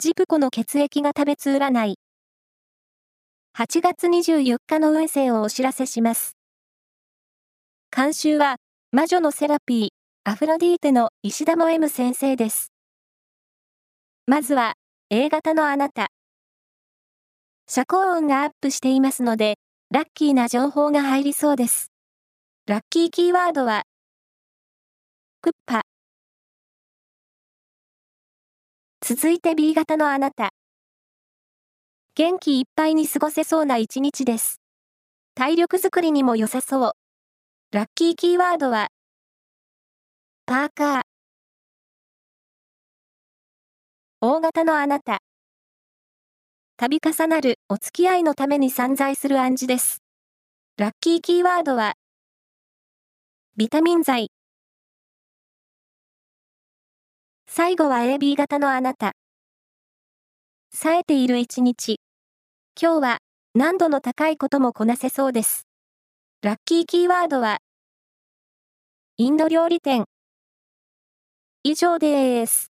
ジプコの血液が食べつ占い。8月24日の運勢をお知らせします。監修は、魔女のセラピー、アフロディーテの石田も M 先生です。まずは、A 型のあなた。遮光音がアップしていますので、ラッキーな情報が入りそうです。ラッキーキーワードは、クッパ。続いて B 型のあなた。元気いっぱいに過ごせそうな一日です。体力づくりにも良さそう。ラッキーキーワードは、パーカー。大型のあなた。度重なるお付き合いのために散在する暗示です。ラッキーキーワードは、ビタミン剤。最後は AB 型のあなた。冴えている一日。今日は難度の高いこともこなせそうです。ラッキーキーワードは、インド料理店。以上です。